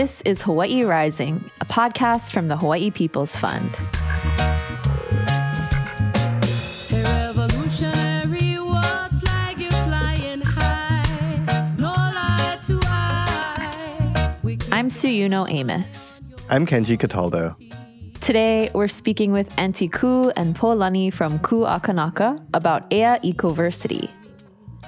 This is Hawaii Rising, a podcast from the Hawaii People's Fund. I'm Suyuno Amos. I'm Kenji Cataldo. Today, we're speaking with Auntie Ku and Polani from Kua Kanaka about Ea Ecoversity.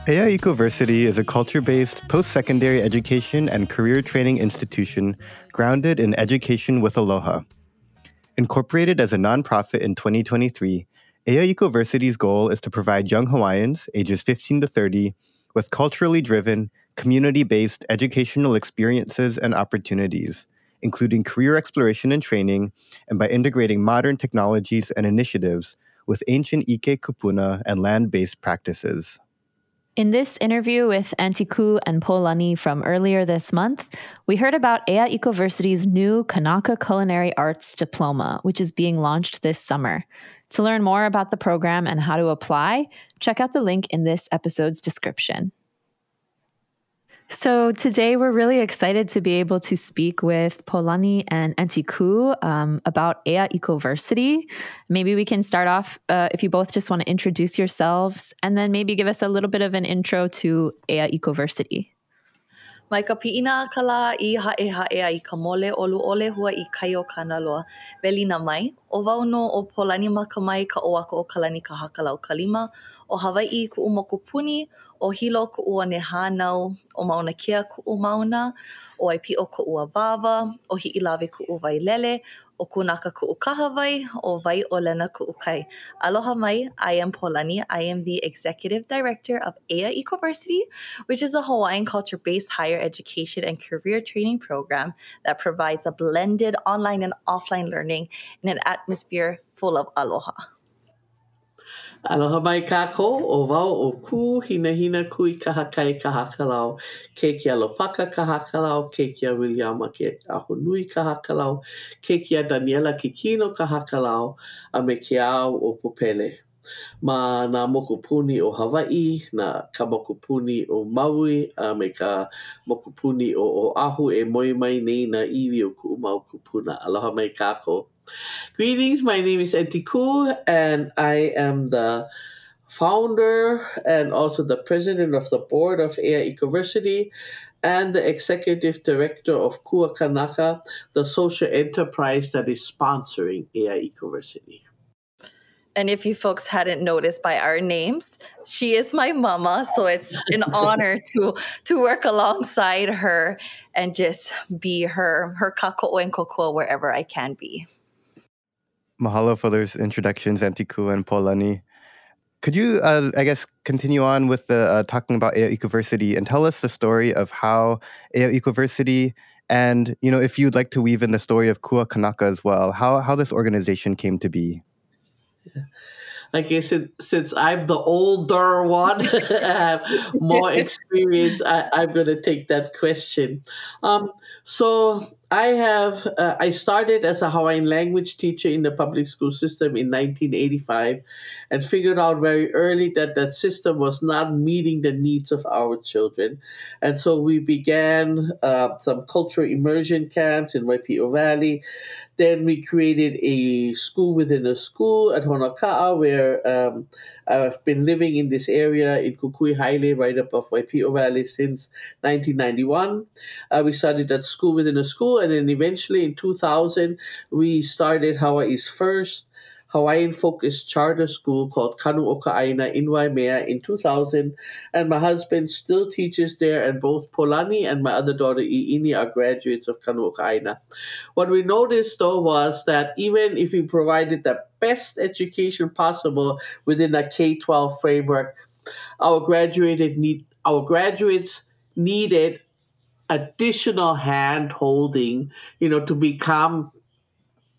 Ea Ecoversity is a culture-based post-secondary education and career training institution grounded in education with aloha. Incorporated as a nonprofit in 2023, Ea Ecoversity's goal is to provide young Hawaiians ages 15 to 30 with culturally driven, community based educational experiences and opportunities, including career exploration and training, and by integrating modern technologies and initiatives with ancient Ike kupuna and land based practices. In this interview with Auntie Ku and Polani from earlier this month, we heard about Ea Ecoversity's new Kanaka Culinary Arts Diploma, which is being launched this summer. To learn more about the program and how to apply, check out the link in this episode's description. So today we're really excited to be able to speak with Polani and Auntie Ku um, about Ea Ecoversity. Maybe we can start off uh, if you both just want to introduce yourselves and then maybe give us a little bit of an intro to Ea Ecoversity. Mai ka piina ka la i hae hae i ka mole olu ole hua i kaio kanaloa velina mai. O wau no o Polani ma ka mai ka o ako o kalani ka hakalau kalima. O Hawaii ku umoku puni o hilo ku ua ne hānau, o mauna ku u mauna, o ai pi o ku ua wawa, o hi ilawe ku u vai lele, o kunaka ku u kahawai, o vai o lena ku u kai. Aloha mai, I am Polani. I am the Executive Director of Ea Ecoversity, which is a Hawaiian culture-based higher education and career training program that provides a blended online and offline learning in an atmosphere full of aloha. Aloha mai kako, o wau o kū, hina hina kui ka hakai ka hakalau. ke ki a Lopaka ka hakalau, ke ki a ke a Honui ka kalau, ke ki a Daniela Kikino ka hakalau, a me ke au o Pupele. Ma nā mokupuni o Hawaii, nā ka mokupuni o Maui, a me ka mokupuni o, o Ahu e moi mai nei na iwi o ku umau kupuna. Aloha mai kako. Greetings, my name is Auntie Ku, and I am the founder and also the president of the board of Ea Ecoversity and the executive director of Kua Kanaka, the social enterprise that is sponsoring Ea Ecoversity. And if you folks hadn't noticed by our names, she is my mama, so it's an honor to to work alongside her and just be her her kako and kokua wherever I can be. Mahalo for those introductions, Auntie Ku and Polani. Could you, uh, I guess, continue on with the uh, talking about Ea Ecoversity and tell us the story of how Ea Ecoversity and, you know, if you'd like to weave in the story of Kua Kanaka as well, how, how this organization came to be? I guess since I'm the older one, I have more experience. I, I'm going to take that question. Um, so I have uh, I started as a Hawaiian language teacher in the public school system in 1985, and figured out very early that that system was not meeting the needs of our children, and so we began uh, some cultural immersion camps in Waipio Valley. Then we created a school within a school at Honoka'a, where um, I've been living in this area in Kukuihaele, right above Waipio Valley, since 1991. Uh, we started that school within a school, and then eventually in 2000, we started Hawaii's first Hawaiian focused charter school called Kanu Oka'aina in Waimea in 2000. And my husband still teaches there, and both Polani and my other daughter Iini are graduates of Kanu Oka'aina. What we noticed though was that even if we provided the best education possible within a K 12 framework, our graduated need our graduates needed additional hand holding, you know, to become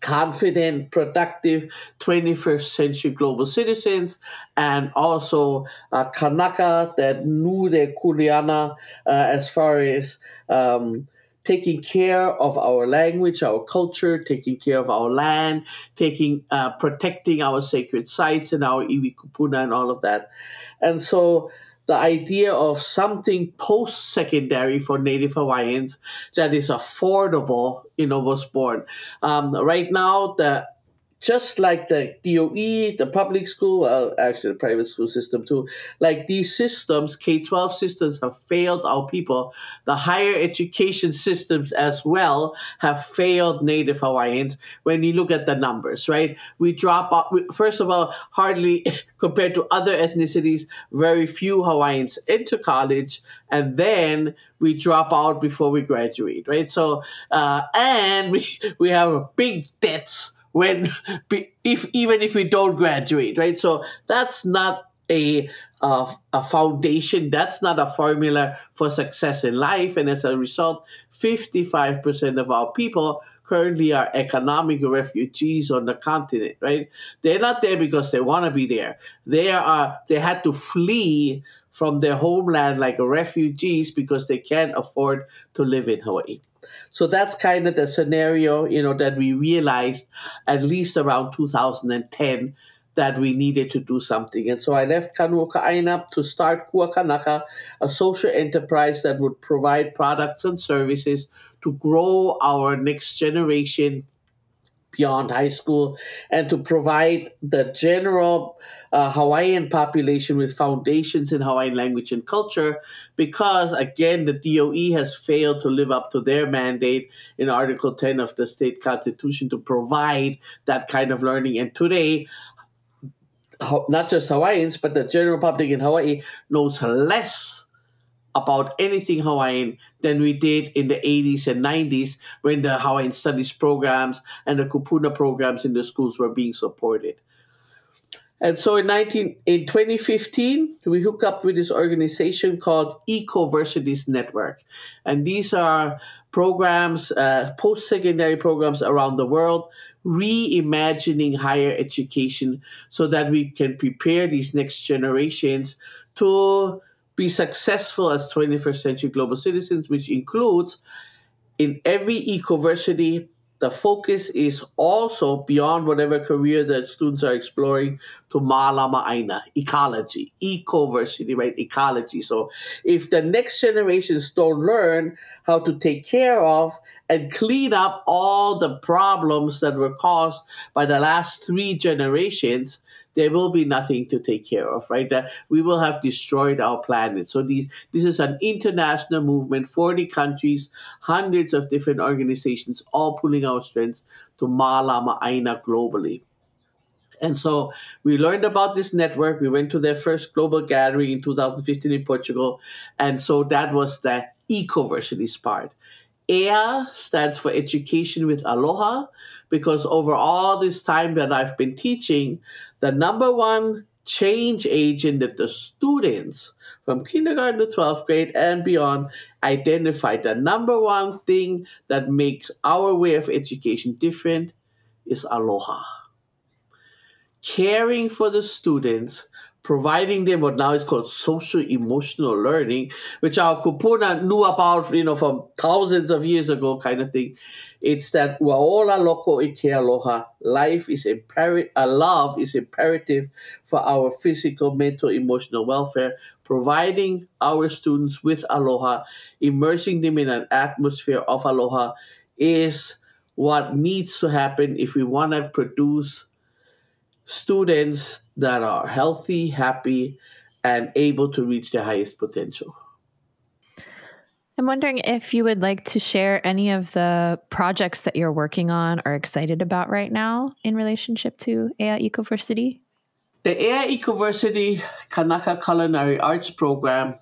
confident, productive 21st century global citizens, and also uh, Kanaka that knew their kuleana uh, as far as um, taking care of our language, our culture, taking care of our land, taking uh, protecting our sacred sites and our iwi kupuna and all of that. And so the idea of something post secondary for Native Hawaiians that is affordable, you know, was born. Um, right now, the just like the DOE, the public school, well, actually the private school system too, like these systems, K 12 systems have failed our people. The higher education systems as well have failed Native Hawaiians when you look at the numbers, right? We drop out, first of all, hardly compared to other ethnicities, very few Hawaiians enter college, and then we drop out before we graduate, right? So, uh, and we, we have big debts when if even if we don't graduate, right? So that's not a uh, a foundation. That's not a formula for success in life, and as a result, fifty five percent of our people currently are economic refugees on the continent right they're not there because they want to be there they are they had to flee from their homeland like refugees because they can't afford to live in hawaii so that's kind of the scenario, you know, that we realized at least around 2010 that we needed to do something. And so I left Kanuokaaina to start Kuakanaka, a social enterprise that would provide products and services to grow our next generation beyond high school and to provide the general uh, Hawaiian population with foundations in Hawaiian language and culture because, again, the DOE has failed to live up to their mandate in Article 10 of the state constitution to provide that kind of learning. And today, not just Hawaiians, but the general public in Hawaii knows less about anything Hawaiian than we did in the 80s and 90s when the Hawaiian studies programs and the kupuna programs in the schools were being supported. And so in 19 in 2015, we hook up with this organization called Ecoversities Network. And these are programs, uh, post-secondary programs around the world, reimagining higher education so that we can prepare these next generations to be successful as 21st century global citizens, which includes in every ecoversity, the focus is also beyond whatever career that students are exploring to Malama Aina, ecology, ecoversity, right? Ecology. So if the next generations don't learn how to take care of and clean up all the problems that were caused by the last three generations, there will be nothing to take care of, right? That we will have destroyed our planet. So these, this is an international movement, 40 countries, hundreds of different organizations, all pulling our strengths to Malama Aina globally. And so we learned about this network. We went to their first global gathering in 2015 in Portugal. And so that was the ecoversities part. EA stands for Education with Aloha because over all this time that I've been teaching, the number one change agent that the students from kindergarten to 12th grade and beyond identify the number one thing that makes our way of education different is aloha. Caring for the students, providing them what now is called social emotional learning, which our kupuna knew about, you know, from thousands of years ago kind of thing, it's that waola loko ike aloha. Life is imperative. Uh, love is imperative for our physical, mental, emotional welfare. Providing our students with aloha, immersing them in an atmosphere of aloha, is what needs to happen if we want to produce students that are healthy, happy, and able to reach their highest potential. I'm wondering if you would like to share any of the projects that you're working on or excited about right now in relationship to Ea Ecoversity. The Ea Ecoversity Kanaka Culinary Arts Program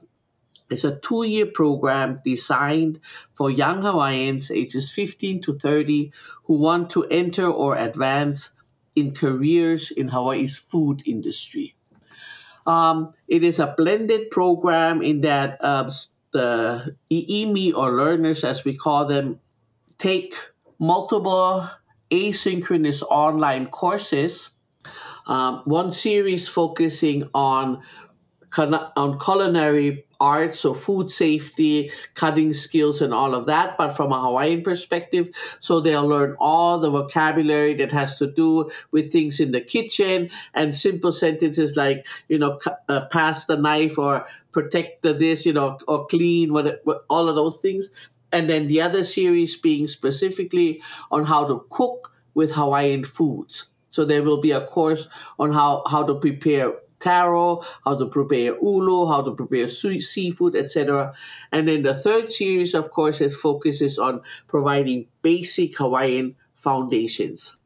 is a two year program designed for young Hawaiians ages 15 to 30 who want to enter or advance in careers in Hawaii's food industry. Um, it is a blended program in that uh, the EEMI or learners, as we call them, take multiple asynchronous online courses. Um, one series focusing on on culinary art, so food safety, cutting skills, and all of that, but from a Hawaiian perspective. So they'll learn all the vocabulary that has to do with things in the kitchen and simple sentences like, you know, uh, pass the knife or protect the this, you know, or clean, what, what, all of those things. And then the other series being specifically on how to cook with Hawaiian foods. So there will be a course on how, how to prepare taro, how to prepare ulu, how to prepare seafood, etc. And then the third series, of course, is focuses on providing basic Hawaiian foundations.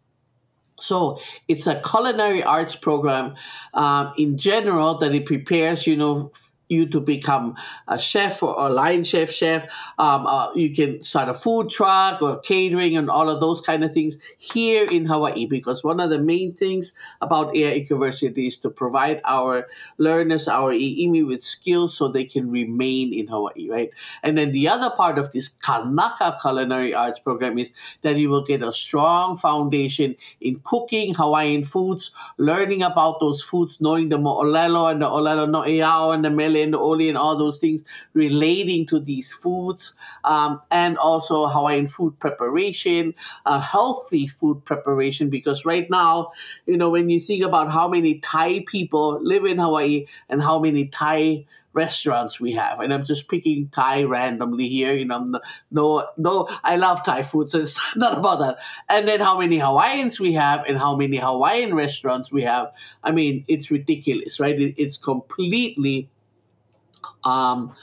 So it's a culinary arts program um, in general that it prepares, you know, you to become a chef or a line chef chef um, uh, you can start a food truck or catering and all of those kind of things here in hawaii because one of the main things about ea ecoversity is to provide our learners our iimi with skills so they can remain in hawaii right? And then the other part of this kanaka culinary arts program is that you will get a strong foundation in cooking hawaiian foods learning about those foods knowing the mo'olelo and the olelo no and the mele and oli and all those things relating to these foods, um, and also Hawaiian food preparation, uh, healthy food preparation. Because right now, you know, when you think about how many Thai people live in Hawaii and how many Thai restaurants we have. And I'm just picking Thai randomly here. You know, no, no, I love Thai food, so it's not about that. And then how many Hawaiians we have and how many Hawaiian restaurants we have. I mean, it's ridiculous, right? It's completely um,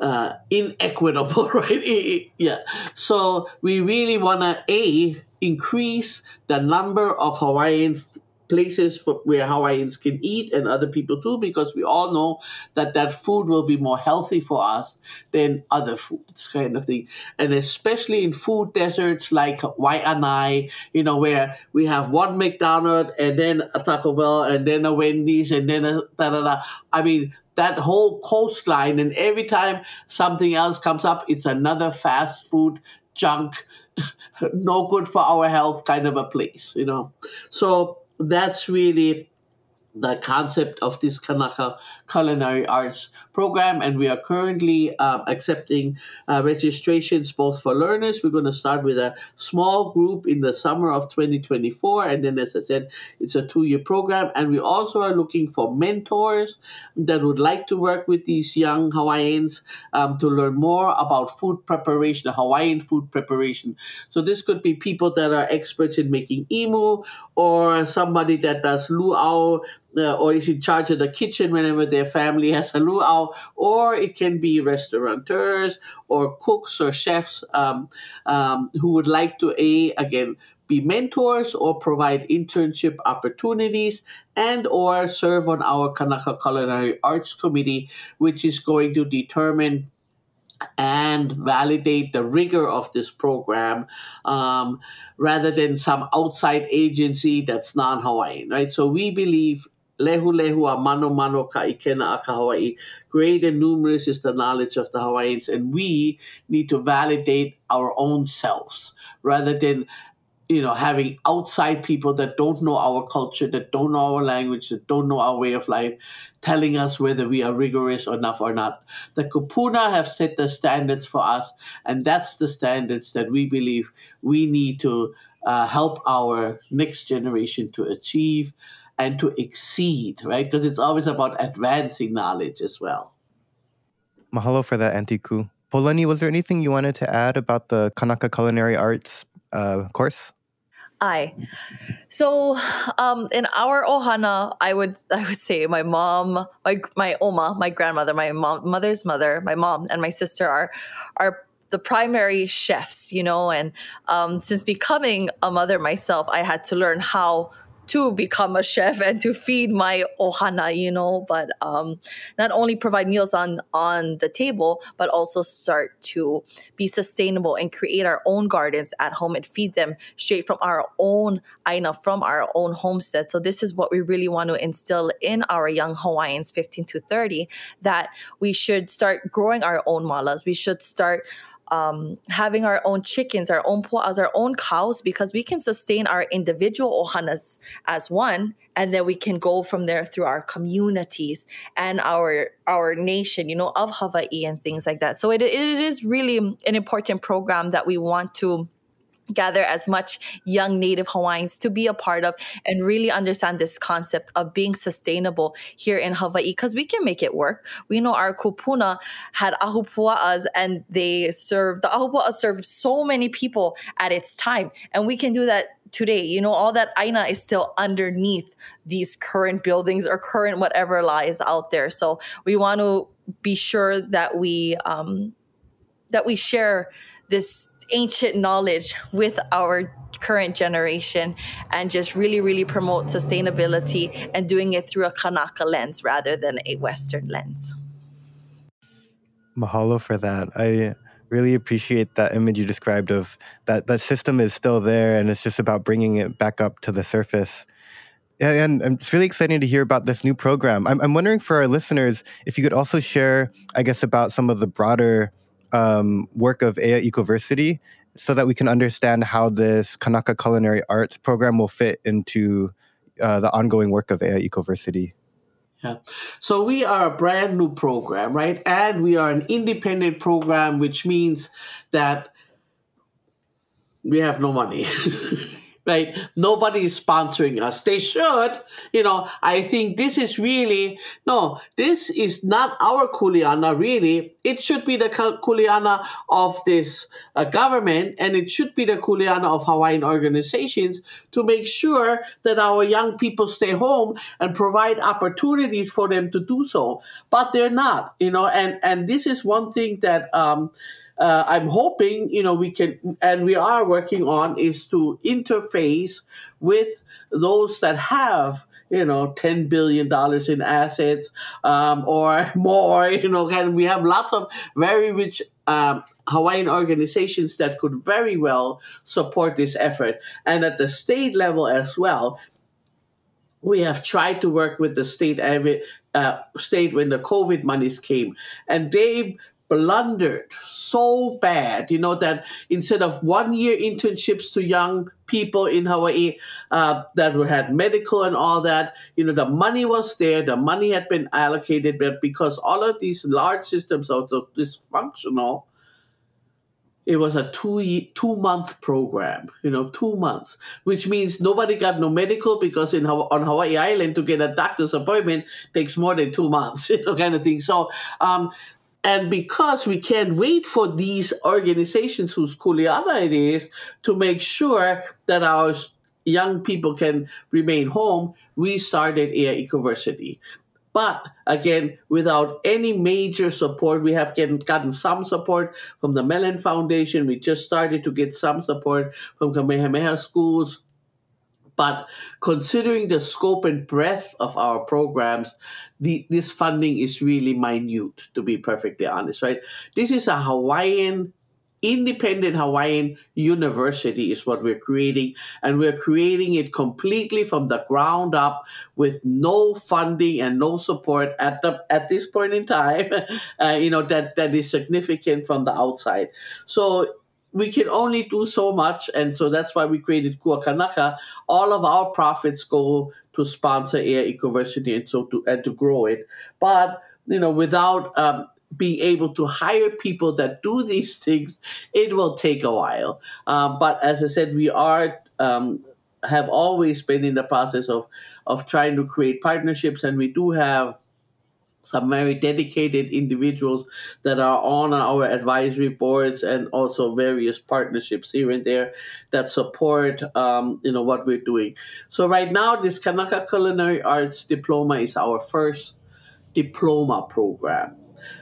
uh, inequitable, right? yeah. So we really want to a increase the number of Hawaiian places for, where Hawaiians can eat and other people too, because we all know that that food will be more healthy for us than other foods, kind of thing. And especially in food deserts like Waianae, you know, where we have one McDonald's and then a Taco Bell and then a Wendy's and then a da da da. I mean, that whole coastline, and every time something else comes up, it's another fast food junk, no good for our health kind of a place, you know. So that's really the concept of this Kanaka Culinary Arts program, and we are currently uh, accepting uh, registrations both for learners. We're going to start with a small group in the summer of 2024, and then, as I said, it's a two year program. And we also are looking for mentors that would like to work with these young Hawaiians um, to learn more about food preparation, Hawaiian food preparation. So, this could be people that are experts in making imu, or somebody that does luau uh, or is in charge of the kitchen whenever their family has a luau, or it can be restaurateurs or cooks or chefs um, um, who would like to a again be mentors or provide internship opportunities and or serve on our Kanaka Culinary Arts Committee, which is going to determine and validate the rigor of this program um, rather than some outside agency that's non-Hawaiian, right? So we believe lehu lehu a mano mano ka ikena a ka Hawaii. Great and numerous is the knowledge of the Hawaiians, and we need to validate our own selves rather than you know having outside people that don't know our culture, that don't know our language, that don't know our way of life, telling us whether we are rigorous enough or not. The Kupuna have set the standards for us, and that's the standards that we believe we need to uh, help our next generation to achieve and to exceed, right? Because it's always about advancing knowledge as well. Mahalo for that, Auntie Ku. Polani, was there anything you wanted to add about the Kanaka Culinary Arts uh, course? I. So, um, in our ohana, I would I would say my mom, my my oma, my grandmother, my mom, mother's mother, my mom, and my sister are are the primary chefs, you know. And um, since becoming a mother myself, I had to learn how to become a chef and to feed my ohana, you know, but um, not only provide meals on on the table, but also start to be sustainable and create our own gardens at home and feed them straight from our own aina, from our own homestead. So this is what we really want to instill in our young Hawaiians, 15 to 30, that we should start growing our own malas. We should start um, having our own chickens, our own poas, our own cows, because we can sustain our individual ohanas as one, and then we can go from there through our communities and our our nation, you know, of Hawaii and things like that. So it, it is really an important program that we want to gather as much young native hawaiians to be a part of and really understand this concept of being sustainable here in hawaii because we can make it work. We know our kupuna had ahupua'as and they served the ahupua'a served so many people at its time and we can do that today. You know all that aina is still underneath these current buildings or current whatever lies out there. So we want to be sure that we um that we share this ancient knowledge with our current generation and just really, really promote sustainability and doing it through a Kanaka lens rather than a Western lens. Mahalo for that. I really appreciate that image you described of that that system is still there and it's just about bringing it back up to the surface. And, it's really exciting to hear about this new program. I'm, I'm wondering for our listeners if you could also share, I guess, about some of the broader um, work of Ea Ecoversity so that we can understand how this Kanaka Culinary Arts program will fit into uh, the ongoing work of Ea Ecoversity. Yeah. So we are a brand new program, right? And we are an independent program, which means that we have no money. right? Nobody is sponsoring us. They should. You know, I think this is really, no, this is not our kuleana, really. It should be the kuleana of this uh, government and it should be the kuleana of Hawaiian organizations to make sure that our young people stay home and provide opportunities for them to do so. But they're not, you know, and, and this is one thing that, um, uh, I'm hoping, you know, we can, and we are working on, is to interface with those that have, you know, $10 billion in assets um, or more, you know, and we have lots of very rich um, Hawaiian organizations that could very well support this effort. And at the state level as well, we have tried to work with the state uh, state when the COVID monies came, and they blundered so bad, you know, that instead of one year internships to young people in Hawaii uh, that had medical and all that, you know, the money was there, the money had been allocated, but because all of these large systems are so dysfunctional, it was a two two month program, you know, two months, which means nobody got no medical because in on Hawaii Island to get a doctor's appointment takes more than two months, you know, kind of thing. So um, and because we can't wait for these organizations whose kuleana it is to make sure that our young people can remain home, we started Ea Ecoversity. But again, without any major support, we have gotten some support from the Mellon Foundation. We just started to get some support from Kamehameha schools. But considering the scope and breadth of our programs, the, this funding is really minute, to be perfectly honest, right? This is a Hawaiian independent Hawaiian university is what we're creating, and we're creating it completely from the ground up with no funding and no support at the at this point in time. Uh, you know that that is significant from the outside. So we can only do so much, and so that's why we created Kua Kanaka. All of our profits go to sponsor Ea Ecoversity and so to and to grow it. But you know, without um, being able to hire people that do these things, it will take a while. Um, but as I said, we are um, have always been in the process of of trying to create partnerships, and we do have some very dedicated individuals that are on our advisory boards and also various partnerships here and there that support um, you know what we're doing. So right now, this Kanaka Culinary Arts Diploma is our first diploma program.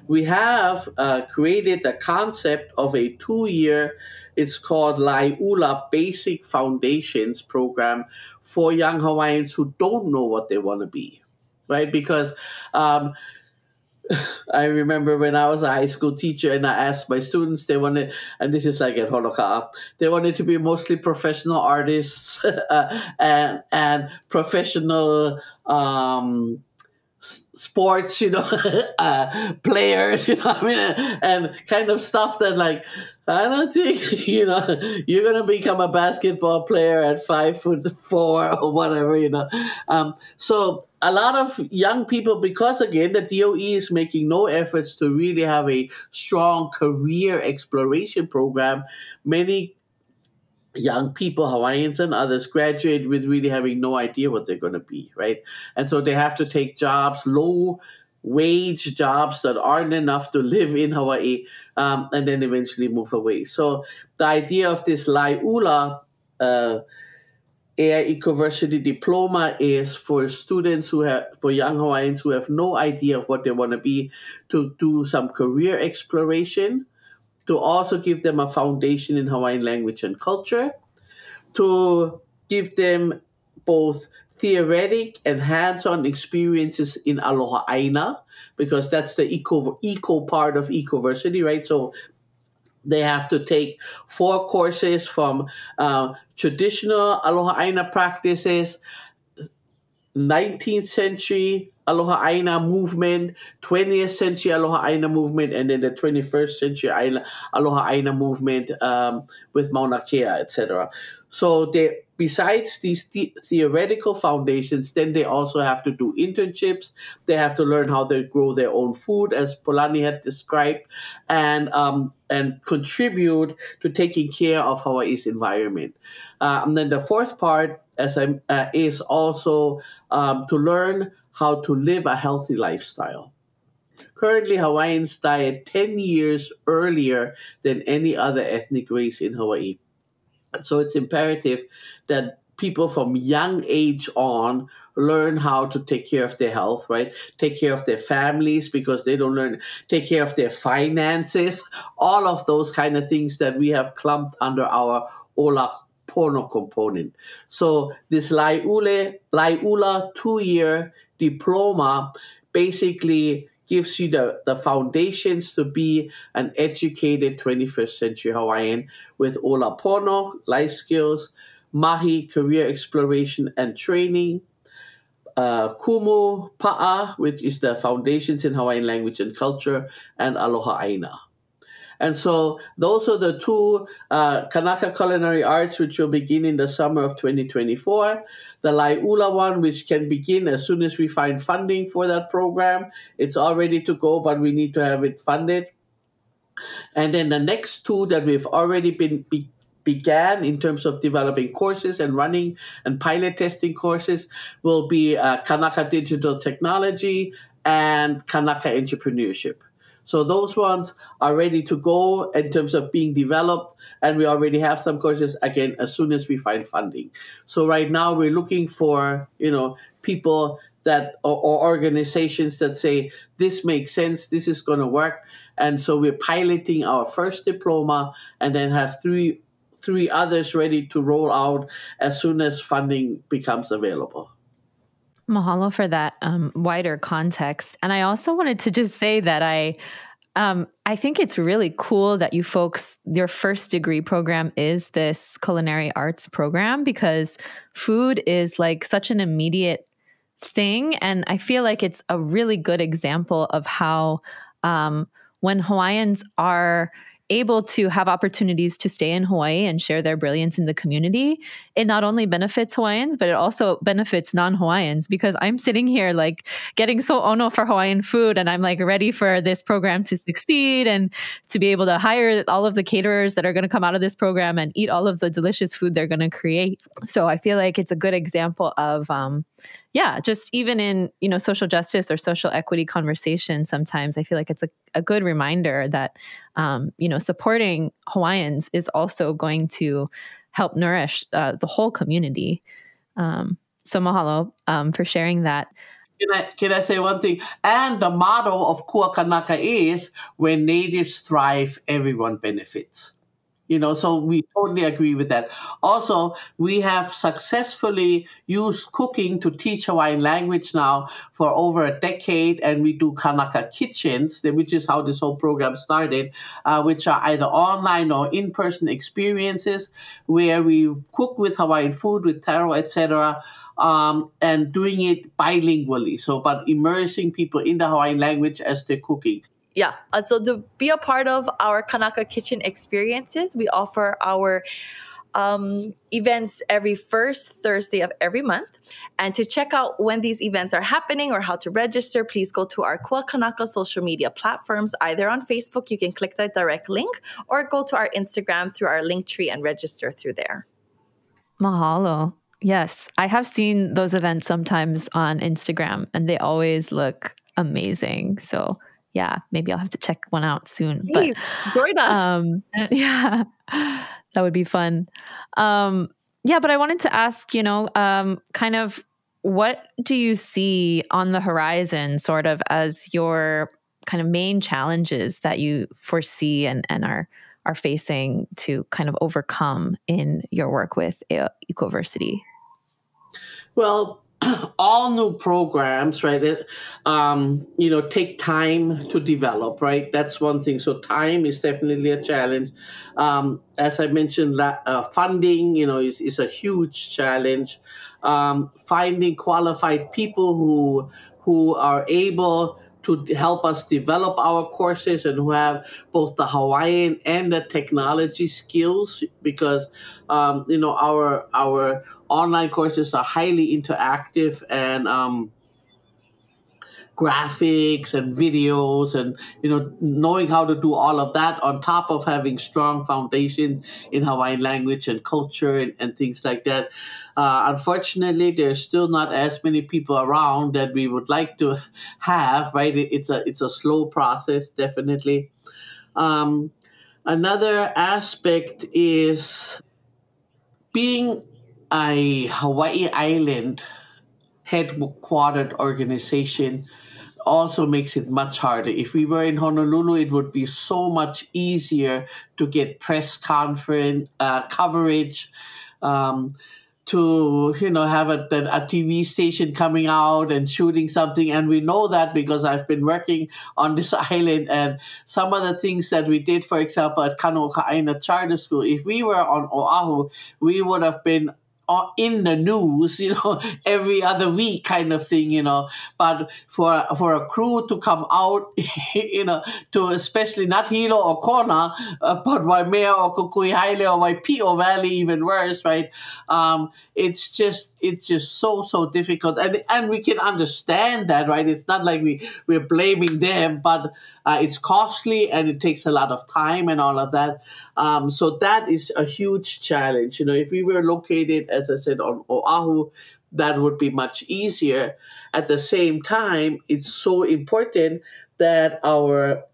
We have uh, created the concept of a two-year. It's called Laiula Basic Foundations program for young Hawaiians who don't know what they want to be right? Because um, I remember when I was a high school teacher and I asked my students, they wanted, and this is like at Honoka'a, they wanted to be mostly professional artists uh, and and professional um, sports, you know, uh, players, you know, I mean, and kind of stuff that like I don't think you know you're gonna become a basketball player at five foot four or whatever, you know. Um, so a lot of young people, because again the DOE is making no efforts to really have a strong career exploration program. Many young people, Hawaiians and others, graduate with really having no idea what they're going to be, right? And so they have to take jobs, low wage jobs that aren't enough to live in Hawaii, um, and then eventually move away. So the idea of this Laiula uh, Ea Ecoversity diploma is for students who have, for young Hawaiians who have no idea of what they want to be, to do some career exploration to also give them a foundation in Hawaiian language and culture, to give them both theoretic and hands-on experiences in Aloha Aina, because that's the eco eco part of Ecoversity, right? So they have to take four courses from uh, traditional Aloha Aina practices, 19th century Aloha Aina movement, 20th century Aloha Aina movement, and then the 21st century Aloha Aina movement um, with Mauna Kea, etc. So they, besides these the- theoretical foundations, then they also have to do internships. They have to learn how to grow their own food, as Polani had described, and um, and contribute to taking care of Hawaii's environment. Uh, and then the fourth part, as I, uh, is also um, to learn how to live a healthy lifestyle. Currently, Hawaiians die 10 years earlier than any other ethnic race in Hawaii. So it's imperative that people from young age on learn how to take care of their health, right? Take care of their families because they don't learn, take care of their finances, all of those kind of things that we have clumped under our Ola Pono component. So this Laiule, Laiula two-year diploma basically gives you the, the foundations to be an educated 21st century Hawaiian with Ola Pono, life skills, Mahi, career exploration and training, uh, Kumu Pa'a, which is the foundations in Hawaiian language and culture, and Aloha Aina. And so those are the two uh, Kanaka Culinary Arts, which will begin in the summer of 2024. The Laiula one, which can begin as soon as we find funding for that program. It's all ready to go, but we need to have it funded. And then the next two that we've already been be, began in terms of developing courses and running and pilot testing courses will be uh, Kanaka Digital Technology and Kanaka Entrepreneurship. So those ones are ready to go in terms of being developed, and we already have some courses again as soon as we find funding. So right now we're looking for you know people that or, or organizations that say this makes sense, this is going to work, and so we're piloting our first diploma, and then have three three others ready to roll out as soon as funding becomes available. Mahalo for that um, wider context. And I also wanted to just say that I um, I think it's really cool that you folks, your first degree program is this culinary arts program because food is like such an immediate thing. And I feel like it's a really good example of how um, when Hawaiians are able to have opportunities to stay in Hawaii and share their brilliance in the community, it not only benefits Hawaiians, but it also benefits non Hawaiians because I'm sitting here like getting so ono for Hawaiian food and I'm like ready for this program to succeed and to be able to hire all of the caterers that are going to come out of this program and eat all of the delicious food they're going to create. So I feel like it's a good example of, um, yeah, just even in, you know, social justice or social equity conversation, sometimes I feel like it's a, a good reminder that, um, you know, supporting Hawaiians is also going to help nourish uh, the whole community. Um, so mahalo um, for sharing that. Can I, can I say one thing? And the motto of Kua Kanaka is when natives thrive, everyone benefits. You know so we totally agree with that. Also we have successfully used cooking to teach hawaiian language now for over a decade and we do kanaka kitchens which is how this whole program started uh, which are either online or in-person experiences where we cook with hawaiian food with taro etc um, and doing it bilingually. So but immersing people in the hawaiian language as they're cooking yeah. Uh, so to be a part of our Kanaka Kitchen experiences, we offer our um, events every first Thursday of every month. And to check out when these events are happening or how to register, please go to our Kua Kanaka social media platforms, either on Facebook, you can click the direct link, or go to our Instagram through our link tree and register through there. Mahalo. Yes, I have seen those events sometimes on Instagram and they always look amazing. So yeah, maybe I'll have to check one out soon. Please, but join us. Um, yeah, that would be fun. Um, yeah, but I wanted to ask, you know, um, kind of what do you see on the horizon, sort of as your kind of main challenges that you foresee and, and are are facing to kind of overcome in your work with Ecoversity? Well, all new programs, right? It, um, you know, take time to develop, right? That's one thing. So time is definitely a challenge. Um, as I mentioned, uh, funding, you know, is, is a huge challenge. Um, finding qualified people who who are able to help us develop our courses and who have both the Hawaiian and the technology skills because um, you know our our online courses are highly interactive and um, graphics and videos and you know knowing how to do all of that on top of having strong foundation in hawaiian language and culture and, and things like that. Uh, unfortunately there's still not as many people around that we would like to have right? It, it's a it's a slow process definitely. Um, another aspect is being a hawaii island headquartered organization also makes it much harder. If we were in Honolulu, it would be so much easier to get press conference uh, coverage. Um, to you know have a, a TV station coming out and shooting something, and we know that because I've been working on this island and some of the things that we did, for example, at Kanu'oka'aina Charter School. If we were on Oahu, we would have been in the news, you know, every other week kind of thing, you know. But for for a crew to come out, you know, to especially not Hilo or Kona, uh, but Waimea or Kukuihaele or Waipio Valley, even worse, right? Um, it's just it's just so so difficult, and and we can understand that, right? It's not like we we're blaming them, but uh, it's costly and it takes a lot of time and all of that. Um, so that is a huge challenge. You know, if we were located, as I said, on Oahu, that would be much easier. At the same time, it's so important that our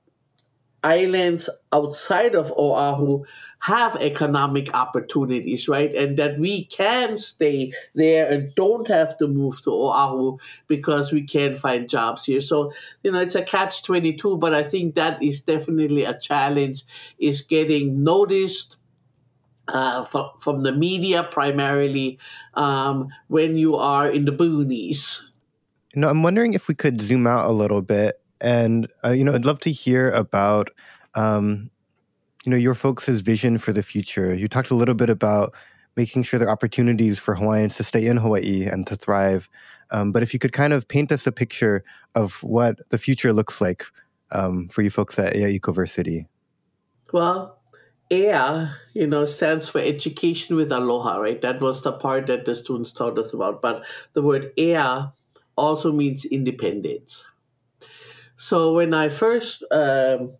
islands outside of Oahu have economic opportunities, right? And that we can stay there and don't have to move to Oahu because we can find jobs here. So, you know, it's a catch 22, but I think that is definitely a challenge is getting noticed uh, from, from the media primarily um, when you are in the boonies. No, I'm wondering if we could zoom out a little bit and, uh, you know, I'd love to hear about um, you know your folks' vision for the future. You talked a little bit about making sure there are opportunities for Hawaiians to stay in Hawaii and to thrive. Um, but if you could kind of paint us a picture of what the future looks like um, for you folks at EA Ecoversity. Well, EA, you know, stands for education with aloha, right? That was the part that the students taught us about. But the word EA also means independence. So when I first um,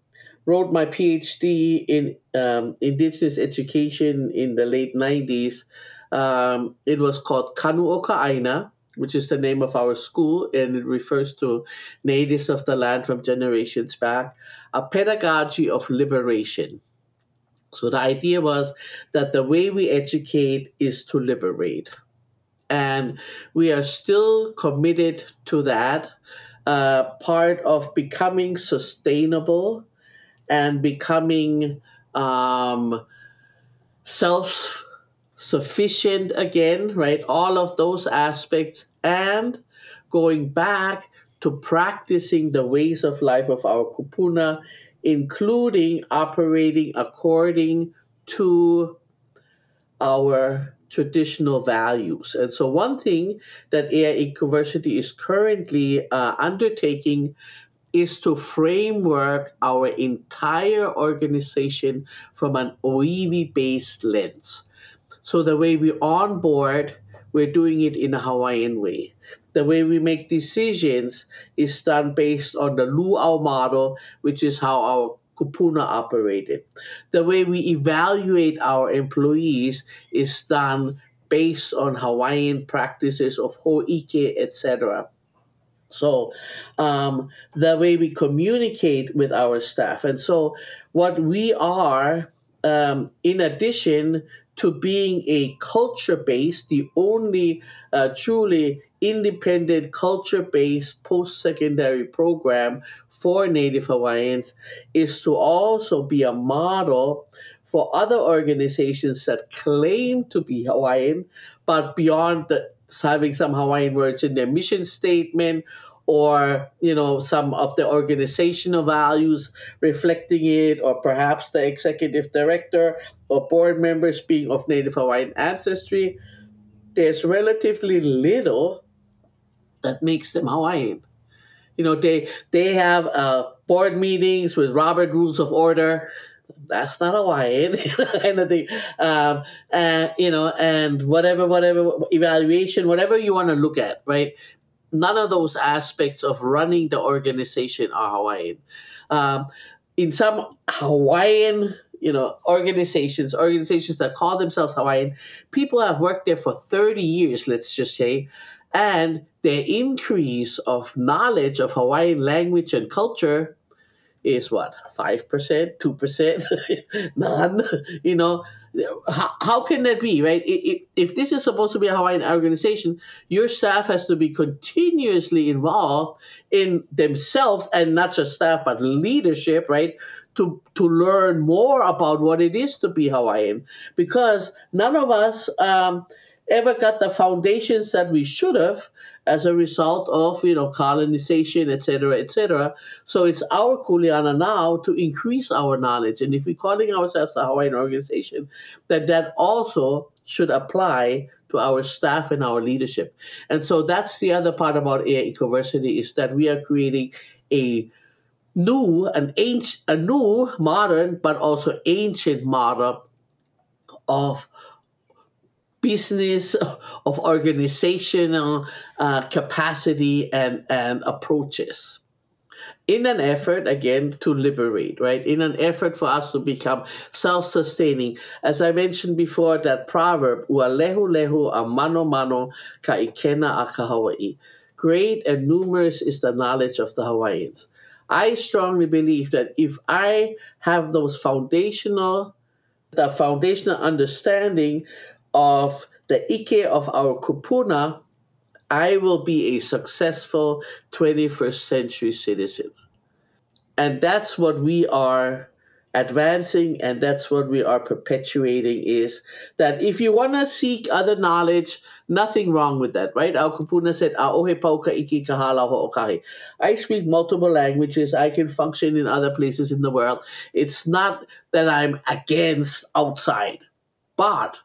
wrote my PhD in um, Indigenous education in the late 90s. Um, it was called Kanu'oka'aina, which is the name of our school, and it refers to natives of the land from generations back, a pedagogy of liberation. So the idea was that the way we educate is to liberate. And we are still committed to that. Uh, part of becoming sustainable and becoming um, self sufficient again, right? All of those aspects, and going back to practicing the ways of life of our kupuna, including operating according to our traditional values. And so, one thing that Ea Ecoversity is currently uh, undertaking is to framework our entire organization from an Oiwi based lens. So, the way we onboard, we're doing it in a Hawaiian way. The way we make decisions is done based on the luau model, which is how our kupuna operated. The way we evaluate our employees is done based on Hawaiian practices of ho'ike, etc. So, um, the way we communicate with our staff. And so, what we are, um, in addition to being a culture based, the only uh, truly independent culture based post secondary program for Native Hawaiians is to also be a model for other organizations that claim to be Hawaiian, but beyond the, having some Hawaiian words in their mission statement or you know some of the organizational values reflecting it or perhaps the executive director or board members being of native hawaiian ancestry there's relatively little that makes them hawaiian you know, they they have uh, board meetings with Robert Rules of Order. That's not Hawaiian kind of thing. Um, and you know, and whatever, whatever evaluation, whatever you want to look at, right? None of those aspects of running the organization are Hawaiian. Um, in some Hawaiian you know, organizations, organizations that call themselves Hawaiian, people have worked there for 30 years, let's just say, and the increase of knowledge of Hawaiian language and culture is what, 5%, 2%, none, you know. How, how can that be, right? If, if this is supposed to be a Hawaiian organization, your staff has to be continuously involved in themselves and not just staff, but leadership, right? To, to learn more about what it is to be Hawaiian because none of us um, ever got the foundations that we should have as a result of you know colonization etc etc so it's our kuleana now to increase our knowledge. And if we're calling ourselves a hawaiian organization that that also should apply to our staff and our leadership. And so that's the other part about EA Ecoversity is that we are creating a new an ancient a new modern but also ancient model of business, of organizational uh, capacity and, and approaches. In an effort, again, to liberate, right? In an effort for us to become self sustaining. As I mentioned before, that proverb, lehu lehu a mano mano ka ikena a ka Hawaii. Great and numerous is the knowledge of the Hawaiians. I strongly believe that if I have those foundational, the foundational understanding of the Ike of our kupuna, I will be a successful 21st century citizen. And that's what we are advancing and that's what we are perpetuating is that if you want to seek other knowledge nothing wrong with that right? Our kupuna said iki kahala i speak multiple languages. I can function in other places in the world. It's not that i'm against outside but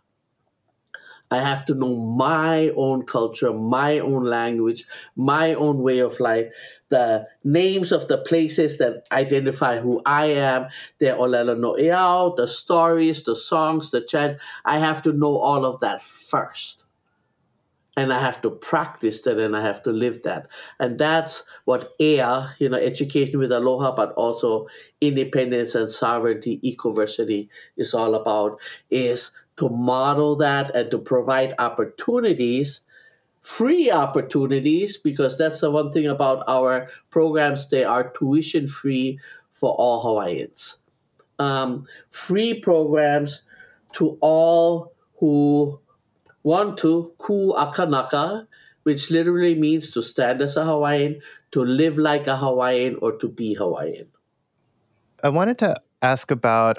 I have to know my own culture, my own language, my own way of life, the names of the places that identify who I am, the Olelo no the stories, the songs, the chant. I have to know all of that first. And I have to practice that and I have to live that. And that's what EA, you know, education with aloha, but also independence and sovereignty, ecoversity is all about, is to model that and to provide opportunities, free opportunities, because that's the one thing about our programs, they are tuition free for all Hawaiians. Um, free programs to all who want to Kua Kanaka, which literally means to stand as a Hawaiian, to live like a Hawaiian, or to be Hawaiian. I wanted to ask about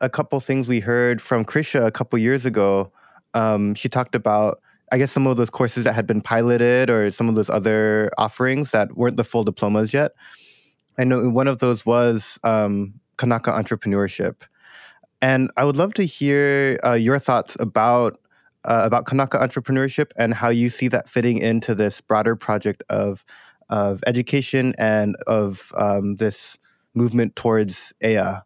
a couple things we heard from Krisha a couple years ago. Um, she talked about, I guess, some of those courses that had been piloted or some of those other offerings that weren't the full diplomas yet. I know one of those was um, Kanaka entrepreneurship. And I would love to hear uh, your thoughts about uh, about Kanaka entrepreneurship and how you see that fitting into this broader project of of education and of um, this movement towards ea.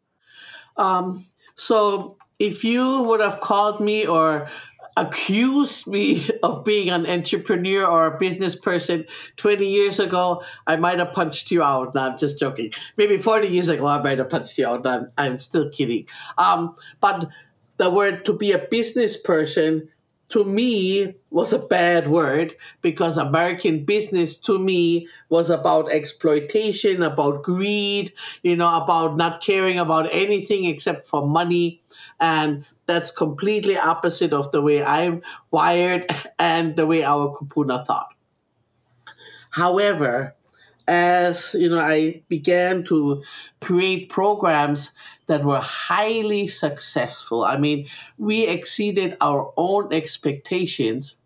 Um, so if you would have called me or accused me of being an entrepreneur or a business person 20 years ago, I might have punched you out. No, I'm just joking. Maybe 40 years ago, I might have punched you out. I'm, I'm still kidding. Um, but the word to be a business person to me was a bad word because American business to me was about exploitation, about greed, you know, about not caring about anything except for money. And that's completely opposite of the way I'm wired and the way our kupuna thought. However, as you know, I began to create programs that were highly successful. I mean, we exceeded our own expectations,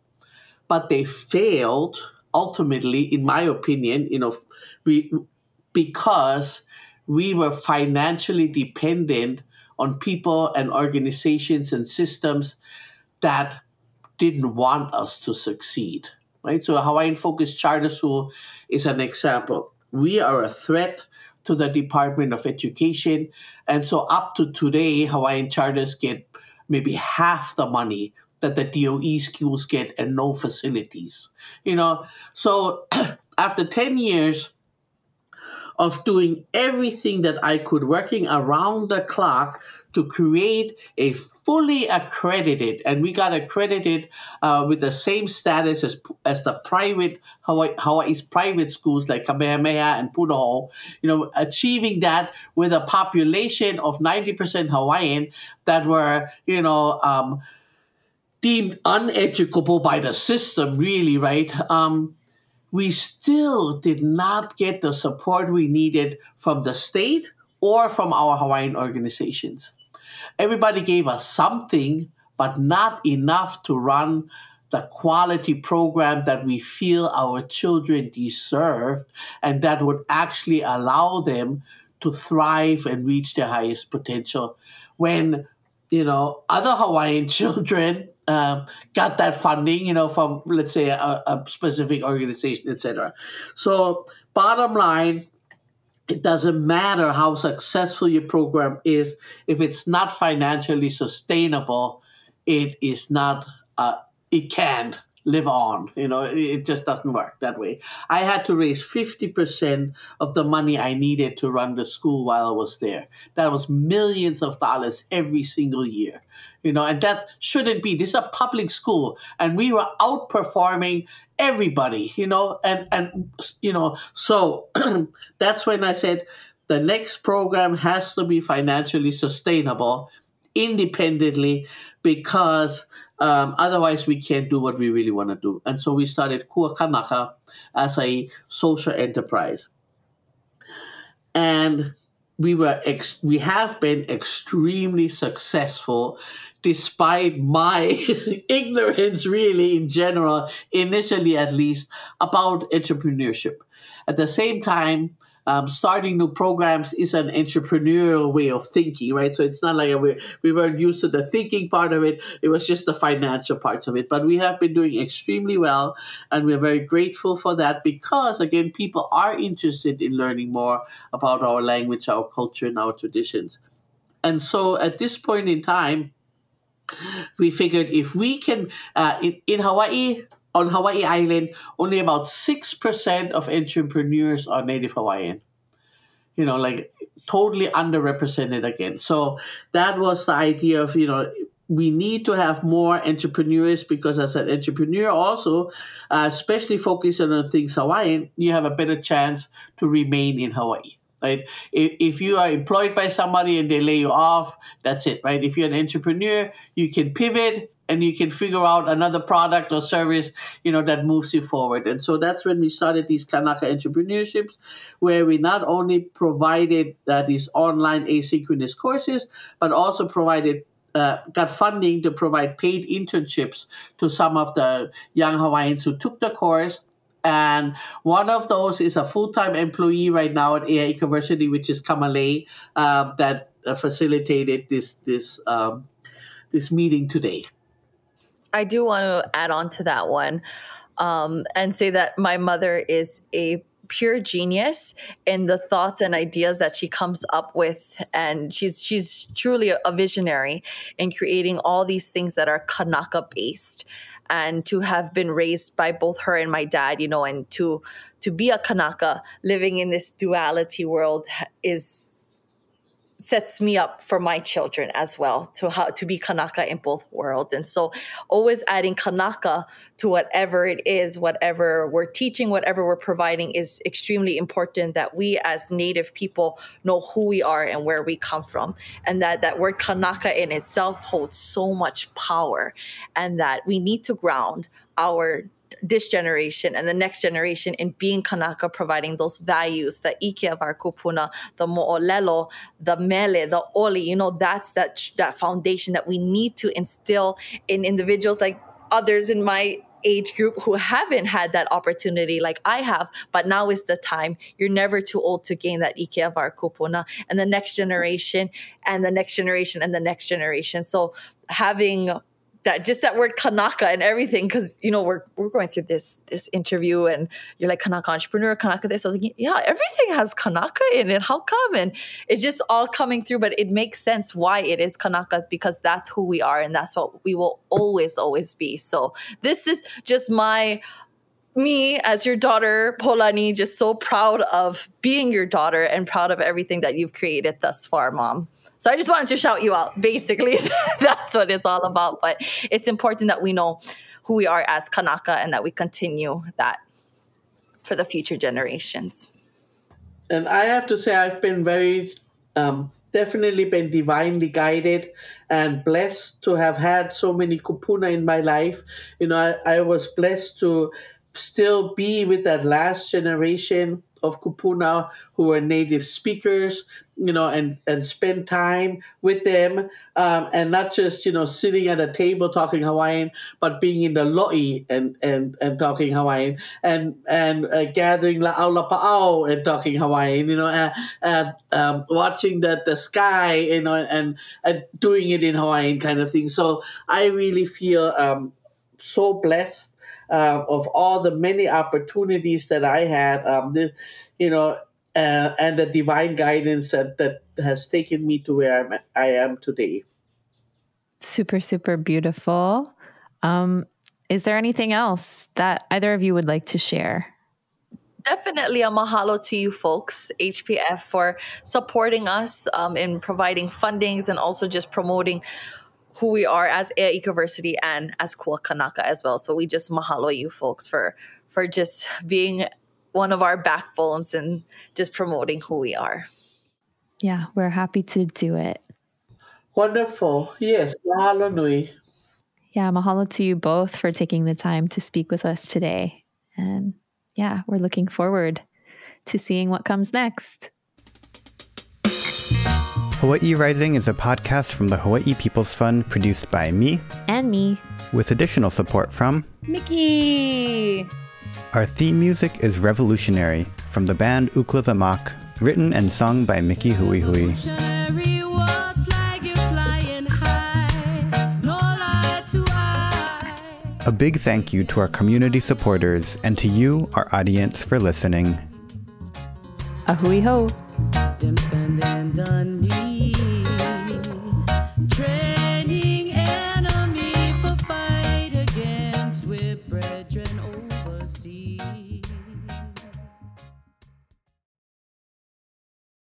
but they failed ultimately, in my opinion, you know, we because we were financially dependent on people and organizations and systems that didn't want us to succeed. Right? So Hawaiian focused Charter School is an example. We are a threat to the Department of Education. And so up to today, Hawaiian charters get maybe half the money that the DOE schools get and no facilities. You know, so after 10 years of doing everything that I could, working around the clock to create a fully accredited, and we got accredited uh, with the same status as, as the private Hawaii, Hawaii's private schools like Kamehameha and Punahou, you know, achieving that with a population of 90% Hawaiian that were, you know, um, deemed uneducable by the system, really, right? Um, we still did not get the support we needed from the state or from our Hawaiian organizations. Everybody gave us something, but not enough to run the quality program that we feel our children deserve and that would actually allow them to thrive and reach their highest potential. When, you know, other Hawaiian children uh, got that funding, you know, from let's say a, a specific organization, etc. So, bottom line, it doesn't matter how successful your program is. If it's not financially sustainable it is not uh, it can't live on. You know it just doesn't work that way. I had to raise 50% of the money i needed to run the school while i was there. That was millions of dollars every single year. You know and that shouldn't be. This is a public school and we were outperforming everybody you know and and you know so that's when i said the next program has to be financially sustainable independently because um, otherwise we can't do what we really want to do. And so we started Kua Kanaka as a social enterprise. And we were ex- we have been extremely successful despite my ignorance, really, in general, initially at least, about entrepreneurship. At the same time, um, starting new programs is an entrepreneurial way of thinking, right? So it's not like we, we weren't used to the thinking part of it, it was just the financial parts of it. But we have been doing extremely well, and we're very grateful for that because, again, people are interested in learning more about our language, our culture, and our traditions. And so at this point in time, we figured if we can, uh, in, in Hawaii, on Hawaii Island, only about 6% of entrepreneurs are Native Hawaiian. You know, like totally underrepresented again. So that was the idea of, you know, we need to have more entrepreneurs because as an entrepreneur also uh, especially focusing on things hawaiian you have a better chance to remain in hawaii right? If, if you are employed by somebody and they lay you off, that's it, right? If you're an entrepreneur, you can pivot, and you can figure out another product or service, you know, that moves you forward. And so that's when we started these Kanaka entrepreneurships, where we not only provided uh, these online asynchronous courses, but also provided uh, got funding to provide paid internships to some of the young Hawaiians who took the course. And one of those is a full-time employee right now at EA University, which is Kamale, uh, that facilitated this this um, this meeting today. I do want to add on to that one um, and say that my mother is a pure genius in the thoughts and ideas that she comes up with and she's she's truly a visionary in creating all these things that are kanaka based and to have been raised by both her and my dad you know and to to be a kanaka living in this duality world is sets me up for my children as well to how to be Kanaka in both worlds. And so always adding Kanaka to whatever it is, whatever we're teaching, whatever we're providing is extremely important that we as native people know who we are and where we come from. And that that word Kanaka in itself holds so much power and that we need to ground our this generation and the next generation in being Kanaka, providing those values, the ike of our kupuna, the mo'olelo, the mele, the oli, you know, that's that, that foundation that we need to instill in individuals like others in my age group who haven't had that opportunity like I have, but now is the time. You're never too old to gain that ike of our kupuna and the next generation and the next generation and the next generation. So having that just that word Kanaka and everything because you know we're we're going through this this interview and you're like Kanaka entrepreneur Kanaka this. I was like yeah everything has Kanaka in it. How come? And it's just all coming through but it makes sense why it is Kanaka because that's who we are and that's what we will always always be. So this is just my me as your daughter Polani just so proud of being your daughter and proud of everything that you've created thus far mom so I just wanted to shout you out. Basically, that's what it's all about. But it's important that we know who we are as Kanaka and that we continue that for the future generations. And I have to say, I've been very, um, definitely been divinely guided and blessed to have had so many kupuna in my life. You know, I, I was blessed to still be with that last generation of kupuna who are native speakers, you know, and, and spend time with them, um, and not just you know sitting at a table talking Hawaiian, but being in the lo'i and and and talking Hawaiian, and and uh, gathering la'au lapa'au and talking Hawaiian, you know, and, and um, watching the the sky, you know, and and doing it in Hawaiian kind of thing. So I really feel um, so blessed uh, of all the many opportunities that I had. Um, the, you know, uh, and the divine guidance that, that has taken me to where I'm, I am today. Super, super beautiful. Um, is there anything else that either of you would like to share? Definitely a mahalo to you folks, HPF, for supporting us um, in providing fundings and also just promoting who we are as EA Ecoversity and as Kua Kanaka as well. So we just mahalo you folks for for just being one of our backbones and just promoting who we are. Yeah, we're happy to do it. Wonderful. Yes, mahalo nui. Yeah, mahalo to you both for taking the time to speak with us today. And yeah, we're looking forward to seeing what comes next. Hawaii Rising is a podcast from the Hawaii People's Fund produced by me and me with additional support from Mickey. Our theme music is Revolutionary from the band Ukla the Mock, written and sung by Mickey Hui Hui. A big thank you to our community supporters and to you, our audience, for listening. A hui ho.